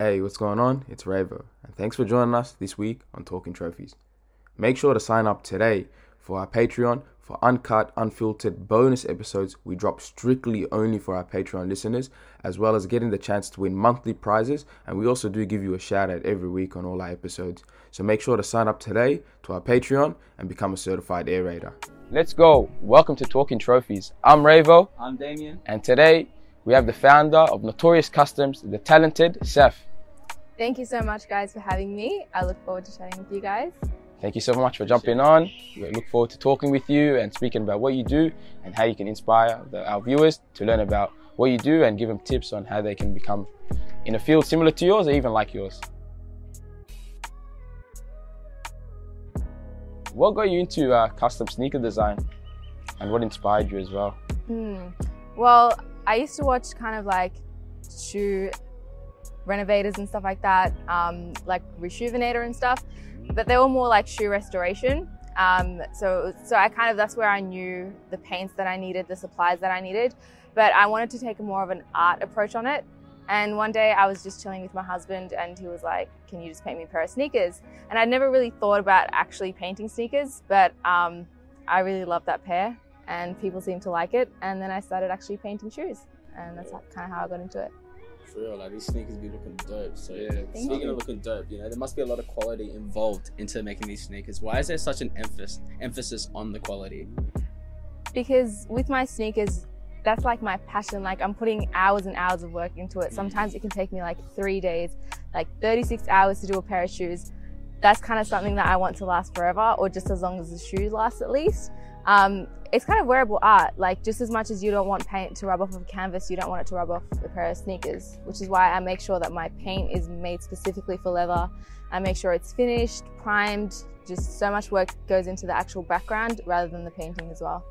Hey, what's going on? It's Ravo, and thanks for joining us this week on Talking Trophies. Make sure to sign up today for our Patreon for uncut, unfiltered bonus episodes we drop strictly only for our Patreon listeners, as well as getting the chance to win monthly prizes. And we also do give you a shout out every week on all our episodes. So make sure to sign up today to our Patreon and become a certified air raider. Let's go. Welcome to Talking Trophies. I'm Ravo, I'm Damien. and today we have the founder of Notorious Customs, the talented Seth. Thank you so much, guys, for having me. I look forward to chatting with you guys. Thank you so much for jumping on. We look forward to talking with you and speaking about what you do and how you can inspire the, our viewers to learn about what you do and give them tips on how they can become in a field similar to yours or even like yours. What got you into uh, custom sneaker design and what inspired you as well? Hmm. Well, I used to watch kind of like shoe renovators and stuff like that, um, like Reshoevn8r and stuff, but they were more like shoe restoration. Um, so, so I kind of that's where I knew the paints that I needed, the supplies that I needed, but I wanted to take more of an art approach on it. And one day I was just chilling with my husband, and he was like, "Can you just paint me a pair of sneakers?" And I'd never really thought about actually painting sneakers, but um, I really loved that pair, and people seemed to like it. And then I started actually painting shoes, and that's kind of how I got into it. For real, like these sneakers be looking dope. So Yeah. Thank speaking you. of looking dope, you know, there must be a lot of quality involved into making these sneakers. Why is there such an emphasis emphasis on the quality? because with my sneakers that's like my passion like i'm putting hours and hours of work into it sometimes it can take me like three days like 36 hours to do a pair of shoes that's kind of something that i want to last forever or just as long as the shoes last at least um, it's kind of wearable art like just as much as you don't want paint to rub off of canvas you don't want it to rub off a pair of sneakers which is why i make sure that my paint is made specifically for leather. I make sure it's finished primed just so much work goes into the actual background rather than the painting as well.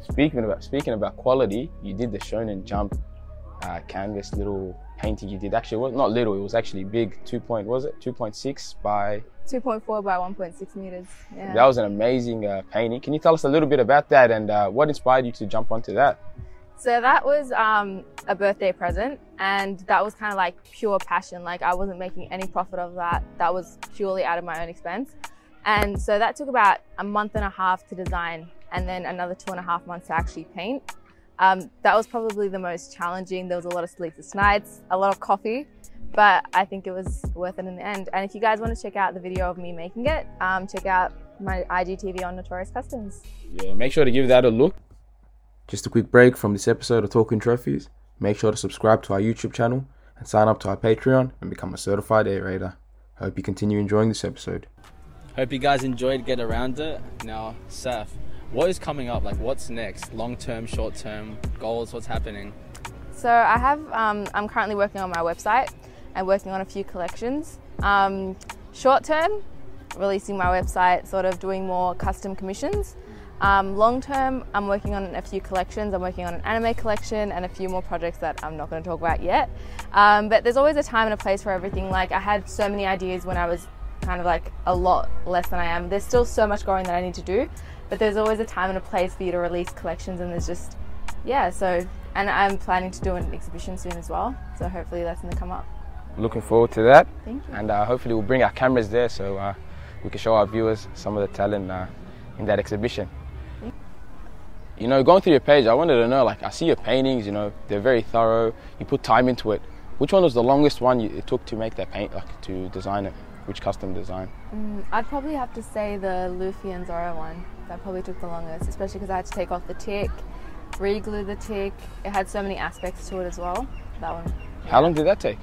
Speaking about speaking about quality, you did the Shonen Jump uh, canvas little painting you did. Actually, it was not little; it was actually big. Two point was it? Two point six by. 2.4 by 1.6 meters. Yeah. That was an amazing uh, painting. Can you tell us a little bit about that and uh, what inspired you to jump onto that? so that was um, a birthday present, and that was kind of like pure passion. Like I wasn't making any profit of that. That was purely out of my own expense. And so that took about a month and a half to design, and then another two and a half months to actually paint. Um, that was probably the most challenging. There was a lot of sleepless nights, a lot of coffee, but I think it was worth it in the end. And if you guys want to check out the video of me making it, um, check out my IGTV on Notorious Customs. Yeah, make sure to give that a look. Just a quick break from this episode of Talking Trophies. Make sure to subscribe to our YouTube channel and sign up to our Patreon and become a certified air raider. Hope you continue enjoying this episode. Hope you guys enjoyed Get Around It. Now, Seth, what is coming up? Like, what's next? Long term, short term goals? What's happening? So I have, um, I'm currently working on my website and working on a few collections. Um, short term, releasing my website, sort of doing more custom commissions. Um, long term, I'm working on a few collections. I'm working on an anime collection and a few more projects that I'm not going to talk about yet. Um, but there's always a time and a place for everything. Like I had so many ideas when I was kind of like a lot less than I am. There's still so much growing that I need to do, but there's always a time and a place for you to release collections, and there's just yeah. So and I'm planning to do an exhibition soon as well. So hopefully that's going to come up. Looking forward to that. Thank you. and uh, hopefully we'll bring our cameras there so uh, we can show our viewers some of the talent uh, in that exhibition. You know, going through your page, I wanted to know, like, I see your paintings, you know, they're very thorough. You put time into it. Which one was the longest one you, it took to make that paint, like, to design it? Which custom design? Mm, I'd probably have to say the Luffy and Zoro one. That probably took the longest, especially because I had to take off the tick, re-glue the tick. It had so many aspects to it as well. That one. How long did that take?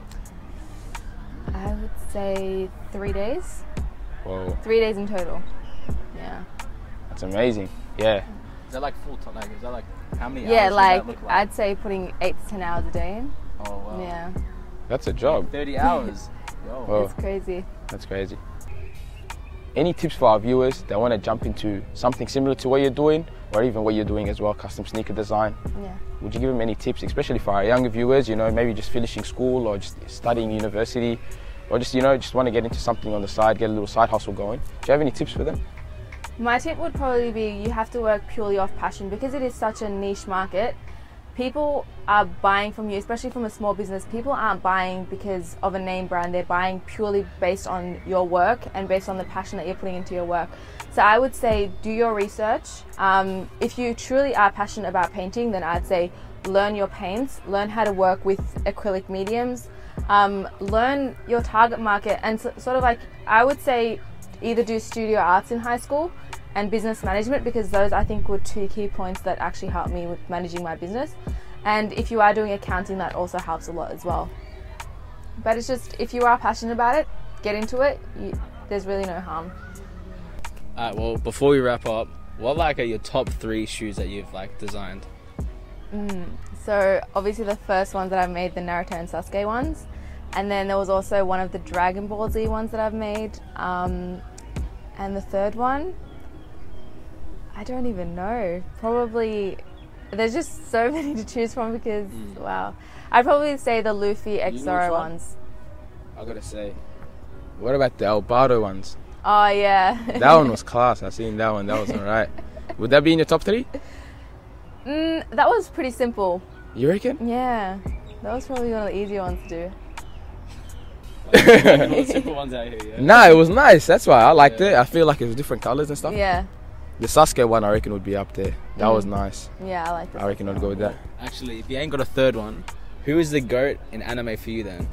I would say three days. Whoa, Three days in total. Yeah. that's amazing. Yeah. Is that like full time? Like, is that like how many yeah, hours does like, that I'd say putting eight to ten hours a day in. Oh, wow. Yeah. That's a job. 30 hours. Whoa. It's crazy. That's crazy. Any tips for our viewers that want to jump into something similar to what you're doing, or even what you're doing as well, custom sneaker design? Yeah. Would you give them any tips, especially for our younger viewers? You know, maybe just finishing school or just studying university, or just you know just want to get into something on the side, get a little side hustle going. Do you have any tips for them? My tip would probably be you have to work purely off passion because it is such a niche market. People are buying from you, especially from a small business. People aren't buying because of a name brand. They're buying purely based on your work and based on the passion that you're putting into your work. So I would say do your research. Um, if you truly are passionate about painting, then I'd say learn your paints, learn how to work with acrylic mediums, um, learn your target market, and so, sort of like I would say either do studio arts in high school and business management because those I think were two key points that actually helped me with managing my business. And if you are doing accounting, that also helps a lot as well. But it's just if you are passionate about it, get into it. You, there's really no harm. Alright, well, before we wrap up, what like are your top three shoes that you've like designed? So obviously the first ones that I've made, the Naruto and Sasuke ones, and then there was also one of the Dragon Ball Z ones that I've made, um, and the third one, I don't even know. Probably there's just so many to choose from because wow, I'd probably say the Luffy X which Zoro one? ones. I gotta say, what about the Albardo ones? Oh yeah. That one was class. I seen that one. That was alright. Would that be in your top three? mm, that was pretty simple. You reckon? Yeah, that was probably one of the easier ones to do. Like, simple ones out here, yeah. Nah, it was nice. That's why I liked it. I feel like it was different colors and stuff. Yeah, The Sasuke one, I reckon, would be up there. That was nice. yeah, I like this. I reckon I'd go with that. Actually, if you ain't got a third one, who is the goat in anime for you then?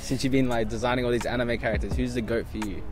Since you've been like designing all these anime characters, who's the goat for you?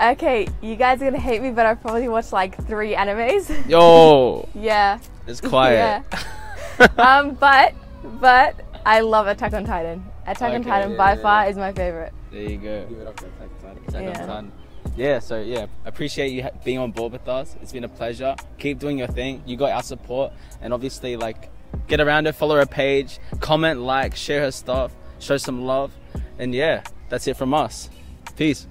Okay, you guys are gonna hate me, but I've probably watched like three animes. Yo, yeah. It's quiet. Yeah. um, but but I love Attack on Titan. Attack on Titan yeah, by yeah, far yeah. is my favorite. There you go. Give it up for Attack on Titan. Yeah, so yeah, appreciate you being on board with us. It's been a pleasure. Keep doing your thing. You got our support, and obviously, like, get around her, follow her page, comment, like, share her stuff, show some love, and yeah, that's it from us. Peace.